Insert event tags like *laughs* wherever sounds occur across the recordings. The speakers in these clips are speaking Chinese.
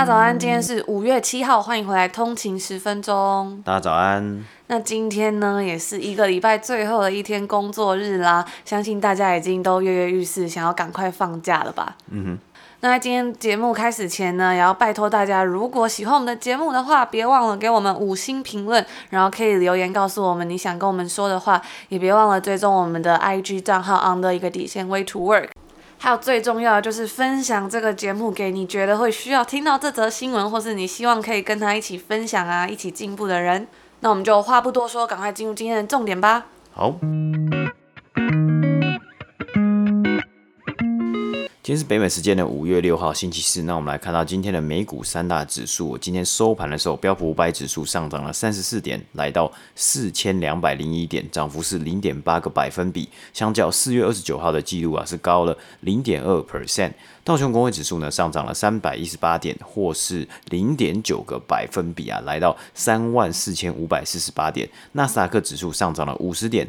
大家早安，今天是五月七号，欢迎回来通勤十分钟。大家早安。那今天呢，也是一个礼拜最后的一天工作日啦，相信大家已经都跃跃欲试，想要赶快放假了吧？嗯哼。那在今天节目开始前呢，也要拜托大家，如果喜欢我们的节目的话，别忘了给我们五星评论，然后可以留言告诉我们你想跟我们说的话，也别忘了追踪我们的 IG 账号 under 一个底线 way to work。还有最重要的就是分享这个节目给你觉得会需要听到这则新闻，或是你希望可以跟他一起分享啊，一起进步的人。那我们就话不多说，赶快进入今天的重点吧。好。今天是北美时间的五月六号星期四，那我们来看到今天的美股三大指数。今天收盘的时候，标普五百指数上涨了三十四点，来到四千两百零一点，涨幅是零点八个百分比，相较四月二十九号的记录啊是高了零点二 percent。道琼工业指数呢上涨了三百一十八点，或是零点九个百分比啊，来到三万四千五百四十八点。纳斯达克指数上涨了五十点。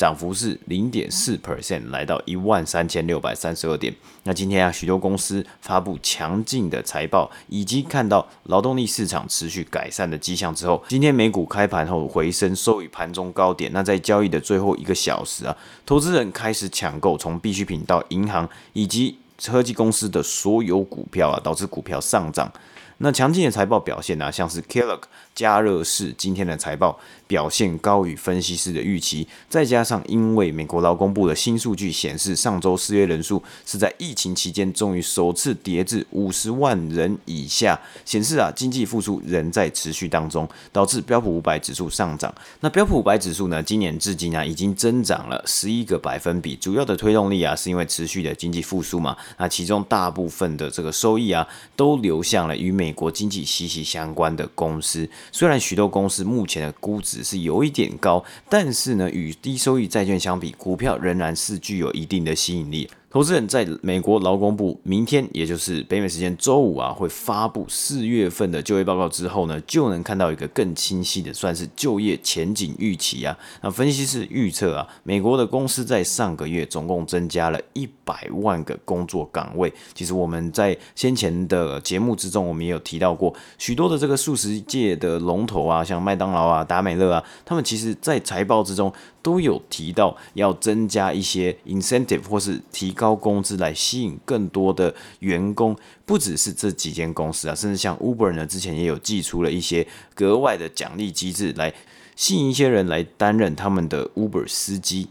涨幅是零点四 percent，来到一万三千六百三十二点。那今天啊，许多公司发布强劲的财报，以及看到劳动力市场持续改善的迹象之后，今天美股开盘后回升，收于盘中高点。那在交易的最后一个小时啊，投资人开始抢购从必需品到银行以及科技公司的所有股票啊，导致股票上涨。那强劲的财报表现呢、啊，像是 Kellogg 家乐氏今天的财报表现高于分析师的预期，再加上因为美国劳工部的新数据显示，上周失业人数是在疫情期间终于首次跌至五十万人以下，显示啊经济复苏仍在持续当中，导致标普五百指数上涨。那标普五百指数呢，今年至今啊已经增长了十一个百分比，主要的推动力啊是因为持续的经济复苏嘛，那其中大部分的这个收益啊都流向了与美国经济息息相关的公司，虽然许多公司目前的估值是有一点高，但是呢，与低收益债券相比，股票仍然是具有一定的吸引力。投资人在美国劳工部明天，也就是北美时间周五啊，会发布四月份的就业报告之后呢，就能看到一个更清晰的算是就业前景预期啊。那分析师预测啊，美国的公司在上个月总共增加了一百万个工作岗位。其实我们在先前的节目之中，我们也有提到过，许多的这个速食界的龙头啊，像麦当劳啊、达美乐啊，他们其实在财报之中。都有提到要增加一些 incentive 或是提高工资来吸引更多的员工，不只是这几间公司啊，甚至像 Uber 呢，之前也有祭出了一些格外的奖励机制来吸引一些人来担任他们的 Uber 司机。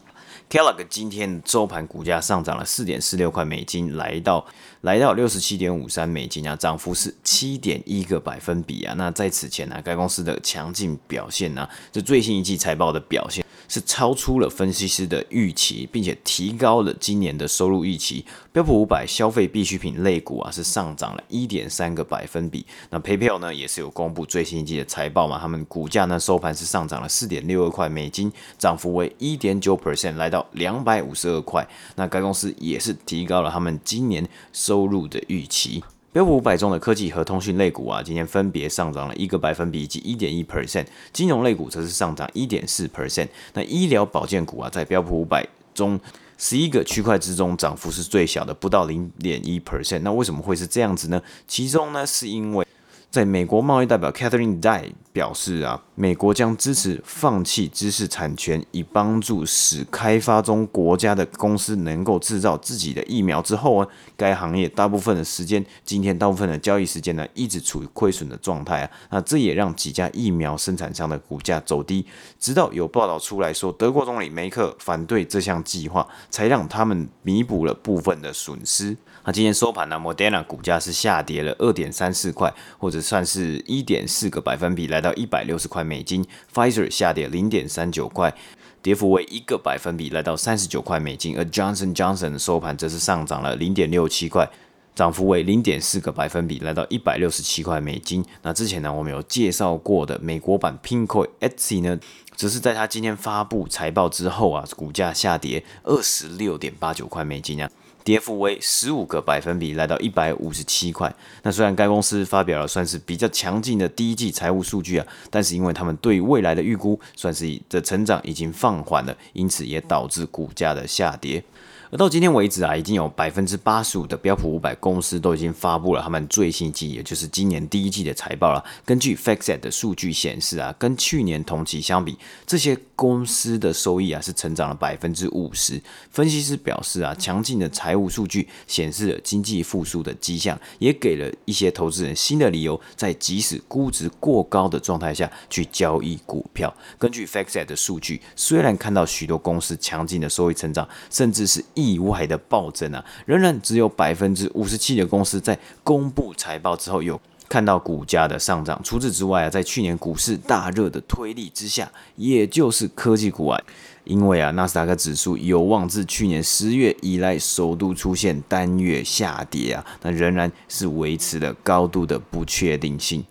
Kellogg 今天周盘股价上涨了四点四六块美金，来到来到六十七点五三美金啊，涨幅是七点一个百分比啊。那在此前呢、啊，该公司的强劲表现呢、啊，这最新一季财报的表现。是超出了分析师的预期，并且提高了今年的收入预期。标普五百消费必需品类股啊，是上涨了一点三个百分比。那 PayPal 呢，也是有公布最新一季的财报嘛，他们股价呢收盘是上涨了四点六二块美金，涨幅为一点九 percent，来到两百五十二块。那该公司也是提高了他们今年收入的预期。标普五百中的科技和通讯类股啊，今天分别上涨了一个百分比以及一点一 percent，金融类股则是上涨一点四 percent。那医疗保健股啊，在标普五百中十一个区块之中，涨幅是最小的，不到零点一 percent。那为什么会是这样子呢？其中呢，是因为在美国贸易代表 Catherine Dai 表示啊，美国将支持放弃知识产权，以帮助使开发中国家的公司能够制造自己的疫苗。之后啊，该行业大部分的时间，今天大部分的交易时间呢，一直处于亏损的状态啊。那这也让几家疫苗生产商的股价走低，直到有报道出来说，德国总理梅克反对这项计划，才让他们弥补了部分的损失。那今天收盘呢，Moderna 股价是下跌了二点三四块，或者算是一点四个百分比，来到一百六十块美金。Pfizer 下跌零点三九块，跌幅为一个百分比，来到三十九块美金。而 Johnson Johnson 的收盘则是上涨了零点六七块，涨幅为零点四个百分比，来到一百六十七块美金。那之前呢，我们有介绍过的美国版 Pinkoi Etsy 呢，只是在它今天发布财报之后啊，股价下跌二十六点八九块美金啊。跌幅为十五个百分比，来到一百五十七块。那虽然该公司发表了算是比较强劲的第一季财务数据啊，但是因为他们对未来的预估算是这成长已经放缓了，因此也导致股价的下跌。而到今天为止啊，已经有百分之八十五的标普五百公司都已经发布了他们最新季，也就是今年第一季的财报了。根据 FactSet 的数据显示啊，跟去年同期相比，这些公司的收益啊是成长了百分之五十。分析师表示啊，强劲的财务数据显示了经济复苏的迹象，也给了一些投资人新的理由，在即使估值过高的状态下去交易股票。根据 FactSet 的数据，虽然看到许多公司强劲的收益成长，甚至是意外的暴增啊，仍然只有百分之五十七的公司在公布财报之后有看到股价的上涨。除此之外啊，在去年股市大热的推力之下，也就是科技股啊，因为啊纳斯达克指数有望自去年十月以来首度出现单月下跌啊，那仍然是维持了高度的不确定性。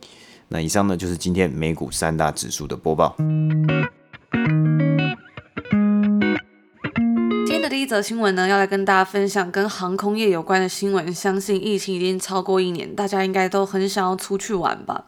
那以上呢就是今天美股三大指数的播报。一则新闻呢，要来跟大家分享跟航空业有关的新闻。相信疫情已经超过一年，大家应该都很想要出去玩吧？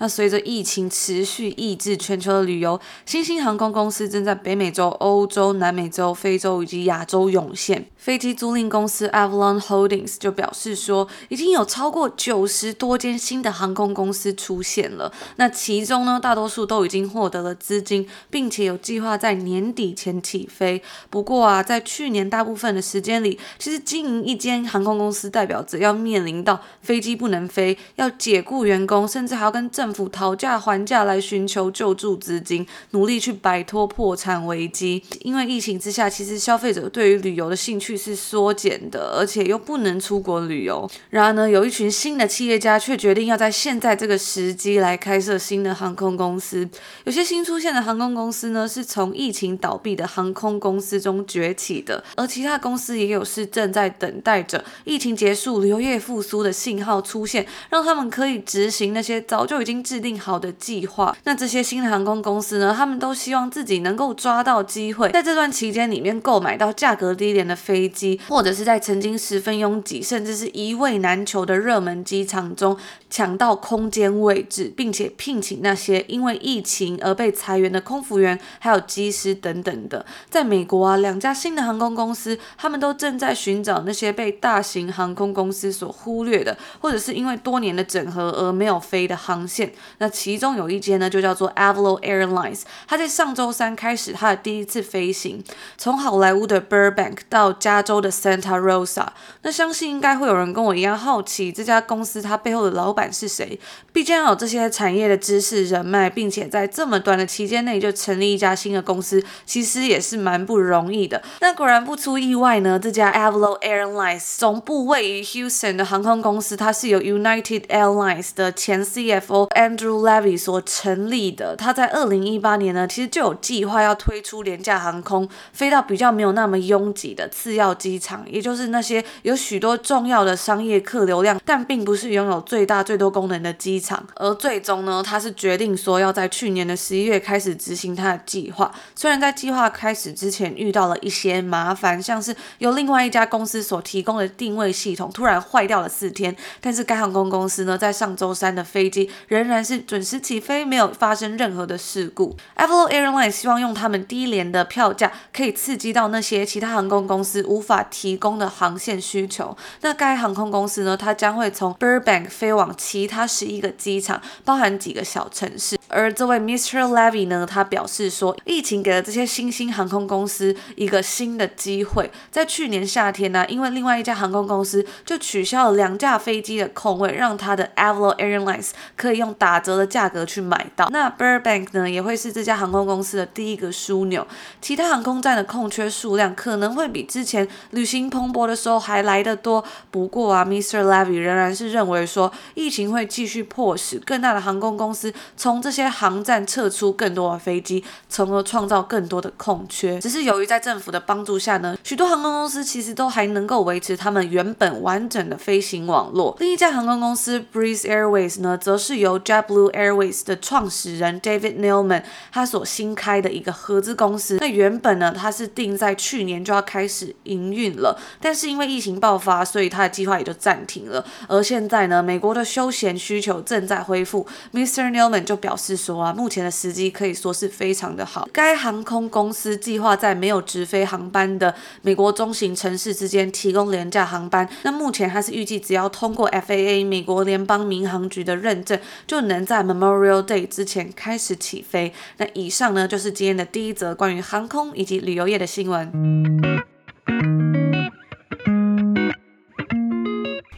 那随着疫情持续抑制全球的旅游，新兴航空公司正在北美洲、欧洲、南美洲、非洲以及亚洲涌现。飞机租赁公司 Avalon Holdings 就表示说，已经有超过九十多间新的航空公司出现了。那其中呢，大多数都已经获得了资金，并且有计划在年底前起飞。不过啊，在去年大部分的时间里，其实经营一间航空公司代表着要面临到飞机不能飞，要解雇员工，甚至还要跟政府讨价还价来寻求救助资金，努力去摆脱破产危机。因为疫情之下，其实消费者对于旅游的兴趣是缩减的，而且又不能出国旅游。然而呢，有一群新的企业家却决定要在现在这个时机来开设新的航空公司。有些新出现的航空公司呢，是从疫情倒闭的航空公司中崛起的，而其他公司也有是正在等待着疫情结束、旅游业复苏的信号出现，让他们可以执行那些早就已经制定好的计划。那这些新的航空公司呢，他们都希望自己能够抓到机会，在这段期间里面购买到价格低廉的飞。机，或者是在曾经十分拥挤，甚至是一位难求的热门机场中抢到空间位置，并且聘请那些因为疫情而被裁员的空服员，还有机师等等的。在美国啊，两家新的航空公司，他们都正在寻找那些被大型航空公司所忽略的，或者是因为多年的整合而没有飞的航线。那其中有一间呢，就叫做 Avalo Airlines，它在上周三开始它的第一次飞行，从好莱坞的 Burbank 到加加州的 Santa Rosa，那相信应该会有人跟我一样好奇这家公司它背后的老板是谁？毕竟有这些产业的知识人脉，并且在这么短的期间内就成立一家新的公司，其实也是蛮不容易的。那果然不出意外呢，这家 Avalo Airlines 总部位于 Houston 的航空公司，它是由 United Airlines 的前 CFO Andrew Levy 所成立的。他在二零一八年呢，其实就有计划要推出廉价航空，飞到比较没有那么拥挤的次要机场，也就是那些有许多重要的商业客流量，但并不是拥有最大最多功能的机场。而最终呢，他是决定说要在去年的十一月开始执行他的计划。虽然在计划开始之前遇到了一些麻烦，像是由另外一家公司所提供的定位系统突然坏掉了四天，但是该航空公司呢，在上周三的飞机仍然是准时起飞，没有发生任何的事故。Avelo Airlines 希望用他们低廉的票价，可以刺激到那些其他航空公司。无法提供的航线需求，那该航空公司呢，它将会从 Burbank 飞往其他十一个机场，包含几个小城市。而这位 Mr. Levy 呢，他表示说，疫情给了这些新兴航空公司一个新的机会。在去年夏天呢，因为另外一家航空公司就取消了两架飞机的空位，让他的 Avelo Airlines 可以用打折的价格去买到。那 Burbank 呢，也会是这家航空公司的第一个枢纽。其他航空站的空缺数量可能会比之前旅行蓬勃的时候还来得多。不过啊，Mr. Levy 仍然是认为说，疫疫情会继续迫使更大的航空公司从这些航站撤出更多的飞机，从而创造更多的空缺。只是由于在政府的帮助下呢，许多航空公司其实都还能够维持他们原本完整的飞行网络。另一家航空公司 Breeze Airways 呢，则是由 JetBlue Airways 的创始人 David Neeleman 他所新开的一个合资公司。那原本呢，它是定在去年就要开始营运了，但是因为疫情爆发，所以它的计划也就暂停了。而现在呢，美国的休休闲需求正在恢复，Mr. Newman 就表示说啊，目前的时机可以说是非常的好。该航空公司计划在没有直飞航班的美国中型城市之间提供廉价航班。那目前它是预计只要通过 FAA 美国联邦民航局的认证，就能在 Memorial Day 之前开始起飞。那以上呢，就是今天的第一则关于航空以及旅游业的新闻。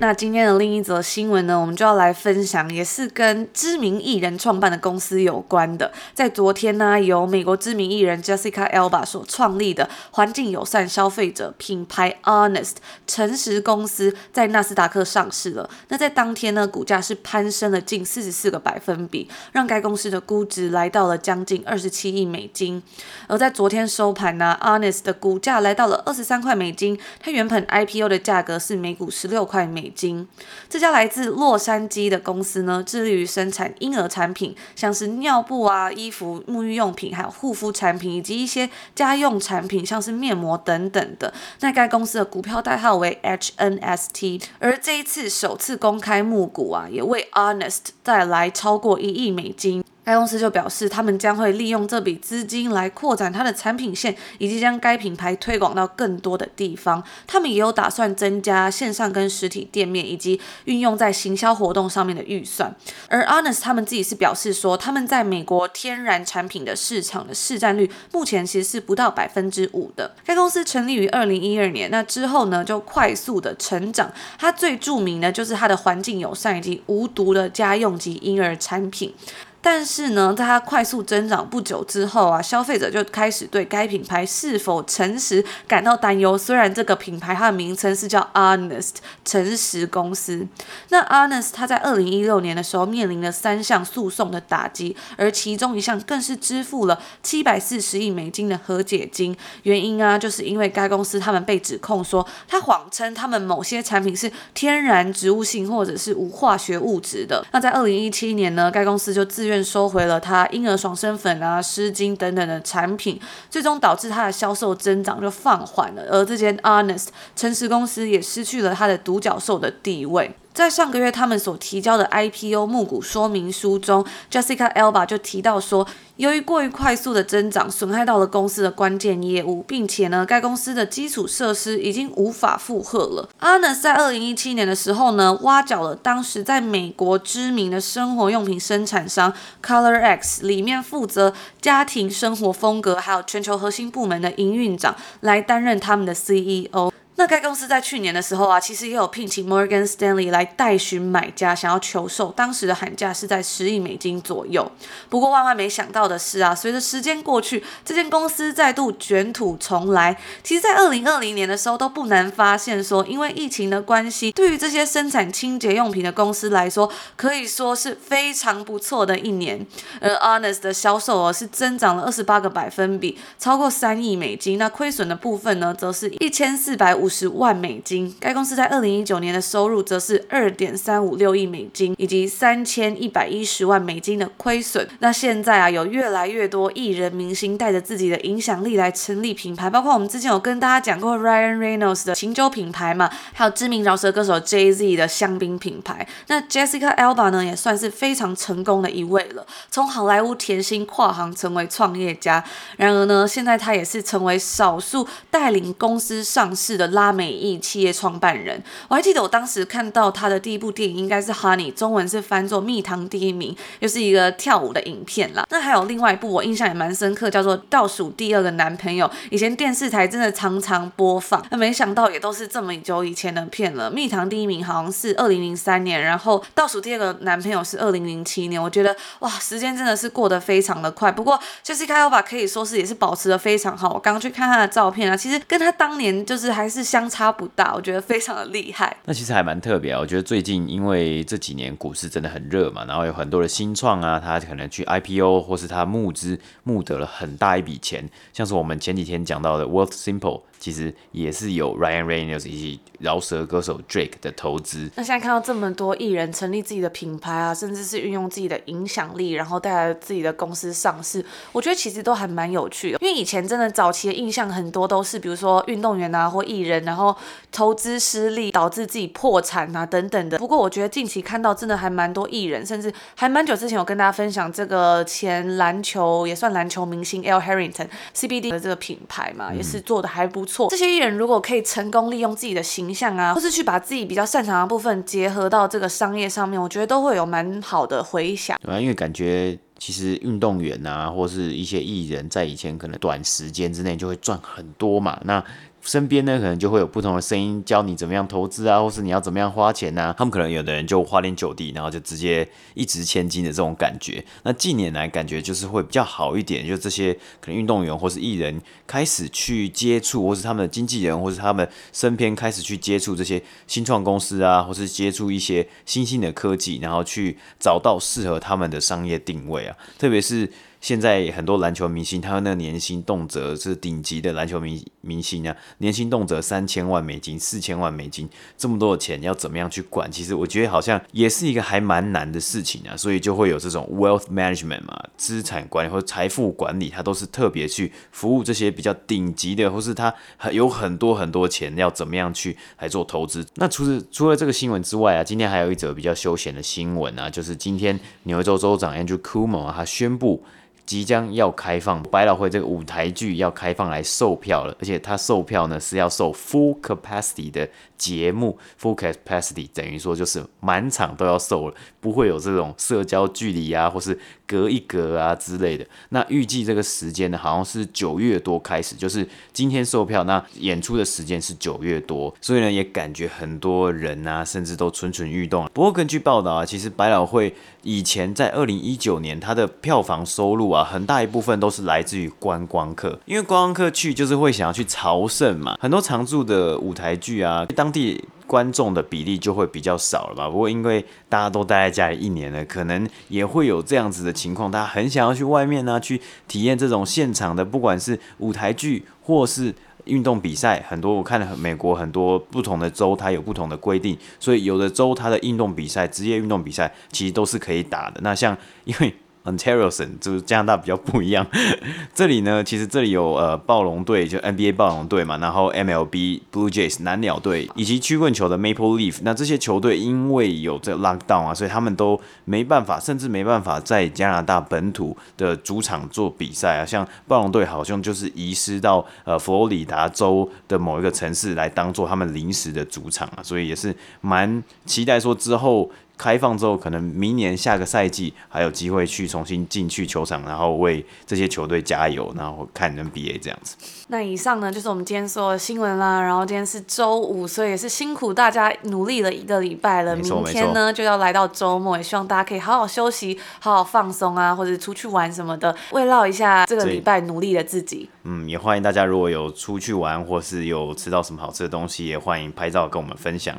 那今天的另一则新闻呢，我们就要来分享，也是跟知名艺人创办的公司有关的。在昨天呢，由美国知名艺人 Jessica Alba 所创立的环境友善消费者品牌 Honest 诚实公司在纳斯达克上市了。那在当天呢，股价是攀升了近四十四个百分比，让该公司的估值来到了将近二十七亿美金。而在昨天收盘呢，Honest 的股价来到了二十三块美金，它原本 IPO 的价格是每股十六块美金。这家来自洛杉矶的公司呢，致力于生产婴儿产品，像是尿布啊、衣服、沐浴用品，还有护肤产品，以及一些家用产品，像是面膜等等的。那该公司的股票代号为 HNST，而这一次首次公开募股啊，也为 Honest 带来超过一亿美金。该公司就表示，他们将会利用这笔资金来扩展它的产品线，以及将该品牌推广到更多的地方。他们也有打算增加线上跟实体店面，以及运用在行销活动上面的预算。而 Honest 他们自己是表示说，他们在美国天然产品的市场的市占率目前其实是不到百分之五的。该公司成立于二零一二年，那之后呢就快速的成长。它最著名的就是它的环境友善以及无毒的家用及婴儿产品。但是呢，在它快速增长不久之后啊，消费者就开始对该品牌是否诚实感到担忧。虽然这个品牌它的名称是叫 Honest 诚实公司，那 Honest 它在二零一六年的时候面临了三项诉讼的打击，而其中一项更是支付了七百四十亿美金的和解金。原因啊，就是因为该公司他们被指控说，他谎称他们某些产品是天然植物性或者是无化学物质的。那在二零一七年呢，该公司就自愿收回了他婴儿爽身粉啊、湿巾等等的产品，最终导致他的销售增长就放缓了，而这间 Honest 诚实公司也失去了他的独角兽的地位。在上个月，他们所提交的 IPO 募股说明书中，Jessica Alba 就提到说，由于过于快速的增长，损害到了公司的关键业务，并且呢，该公司的基础设施已经无法负荷了。Honest 在二零一七年的时候呢，挖角了当时在美国知名的生活用品生产商 ColorX 里面负责家庭生活风格还有全球核心部门的营运长来担任他们的 CEO。那该公司在去年的时候啊，其实也有聘请 Morgan Stanley 来代询买家，想要求售，当时的喊价是在十亿美金左右。不过万万没想到的是啊，随着时间过去，这间公司再度卷土重来。其实，在二零二零年的时候，都不难发现说，因为疫情的关系，对于这些生产清洁用品的公司来说，可以说是非常不错的一年。而 Honest 的销售额是增长了二十八个百分比，超过三亿美金。那亏损的部分呢，则是一千四百五十万美金，该公司在二零一九年的收入则是二点三五六亿美金，以及三千一百一十万美金的亏损。那现在啊，有越来越多艺人明星带着自己的影响力来成立品牌，包括我们之前有跟大家讲过 Ryan Reynolds 的琴酒品牌嘛，还有知名饶舌歌手 Jay Z 的香槟品牌。那 Jessica Alba 呢，也算是非常成功的一位了，从好莱坞甜心跨行成为创业家。然而呢，现在他也是成为少数带领公司上市的。拉美裔企业创办人，我还记得我当时看到他的第一部电影应该是《Honey》，中文是翻作《蜜糖第一名》，又是一个跳舞的影片啦。那还有另外一部我印象也蛮深刻，叫做《倒数第二个男朋友》，以前电视台真的常常播放。那没想到也都是这么久以前的片了，《蜜糖第一名》好像是二零零三年，然后《倒数第二个男朋友》是二零零七年。我觉得哇，时间真的是过得非常的快。不过 Jessica Alba 可以说是也是保持得非常好。我刚刚去看他的照片啊，其实跟他当年就是还是。相差不大，我觉得非常的厉害。*laughs* 那其实还蛮特别啊，我觉得最近因为这几年股市真的很热嘛，然后有很多的新创啊，他可能去 IPO 或是他募资募得了很大一笔钱，像是我们前几天讲到的 Worth Simple。其实也是有 Ryan Reynolds 以及饶舌歌手 Drake 的投资。那现在看到这么多艺人成立自己的品牌啊，甚至是运用自己的影响力，然后带来自己的公司上市，我觉得其实都还蛮有趣的。因为以前真的早期的印象很多都是，比如说运动员啊或艺人，然后投资失利导致自己破产啊等等的。不过我觉得近期看到真的还蛮多艺人，甚至还蛮久之前有跟大家分享这个前篮球也算篮球明星 Al Harrington CBD 的这个品牌嘛，也是做的还不错。这些艺人如果可以成功利用自己的形象啊，或是去把自己比较擅长的部分结合到这个商业上面，我觉得都会有蛮好的回响。啊，因为感觉其实运动员啊，或是一些艺人，在以前可能短时间之内就会赚很多嘛。那身边呢，可能就会有不同的声音教你怎么样投资啊，或是你要怎么样花钱啊。他们可能有的人就花天酒地，然后就直接一掷千金的这种感觉。那近年来感觉就是会比较好一点，就这些可能运动员或是艺人开始去接触，或是他们的经纪人，或是他们身边开始去接触这些新创公司啊，或是接触一些新兴的科技，然后去找到适合他们的商业定位啊，特别是。现在很多篮球明星，他那个年薪动辄是顶级的篮球明明星啊，年薪动辄三千万美金、四千万美金，这么多的钱要怎么样去管？其实我觉得好像也是一个还蛮难的事情啊，所以就会有这种 wealth management 嘛，资产管理或财富管理，它都是特别去服务这些比较顶级的，或是他有很多很多钱要怎么样去来做投资。那除了除了这个新闻之外啊，今天还有一则比较休闲的新闻啊，就是今天纽约州州长 Andrew Cuomo 啊，他宣布。即将要开放百老汇这个舞台剧要开放来售票了，而且它售票呢是要售 full capacity 的节目，full capacity 等于说就是满场都要售了，不会有这种社交距离啊，或是隔一隔啊之类的。那预计这个时间呢，好像是九月多开始，就是今天售票，那演出的时间是九月多，所以呢也感觉很多人啊，甚至都蠢蠢欲动。不过根据报道啊，其实百老汇以前在二零一九年它的票房收入啊，很大一部分都是来自于观光客，因为观光客去就是会想要去朝圣嘛。很多常驻的舞台剧啊，当地观众的比例就会比较少了吧。不过因为大家都待在家里一年了，可能也会有这样子的情况，大家很想要去外面呢、啊，去体验这种现场的，不管是舞台剧或是运动比赛。很多我看了美国很多不同的州，它有不同的规定，所以有的州它的运动比赛、职业运动比赛其实都是可以打的。那像因为 Ontario 省就是加拿大比较不一样，*laughs* 这里呢，其实这里有呃暴龙队，就 NBA 暴龙队嘛，然后 MLB Blue Jays 蓝鸟队，以及曲棍球的 Maple Leaf，那这些球队因为有这 lockdown 啊，所以他们都没办法，甚至没办法在加拿大本土的主场做比赛啊。像暴龙队好像就是移师到呃佛罗里达州的某一个城市来当做他们临时的主场啊，所以也是蛮期待说之后。开放之后，可能明年下个赛季还有机会去重新进去球场，然后为这些球队加油，然后看 NBA 这样子。那以上呢，就是我们今天所有的新闻啦。然后今天是周五，所以也是辛苦大家努力了一个礼拜了。明天呢就要来到周末，也希望大家可以好好休息，好好放松啊，或者出去玩什么的，慰劳一下这个礼拜努力的自己。嗯，也欢迎大家如果有出去玩，或是有吃到什么好吃的东西，也欢迎拍照跟我们分享。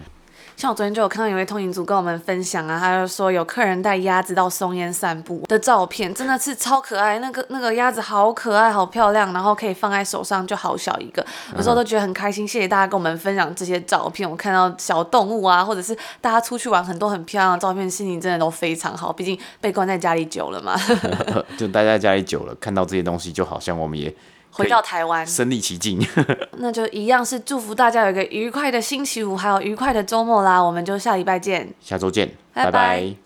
像我昨天就有看到有位通勤族跟我们分享啊，他就说有客人带鸭子到松烟散步的照片，真的是超可爱。那个那个鸭子好可爱，好漂亮，然后可以放在手上，就好小一个，有时候都觉得很开心。谢谢大家跟我们分享这些照片，我看到小动物啊，或者是大家出去玩很多很漂亮的照片，心情真的都非常好。毕竟被关在家里久了嘛，*laughs* *laughs* 就待在家里久了，看到这些东西，就好像我们也。回到台湾，身临其境。*laughs* 那就一样是祝福大家有一个愉快的星期五，还有愉快的周末啦。我们就下礼拜见，下周见，拜拜。拜拜。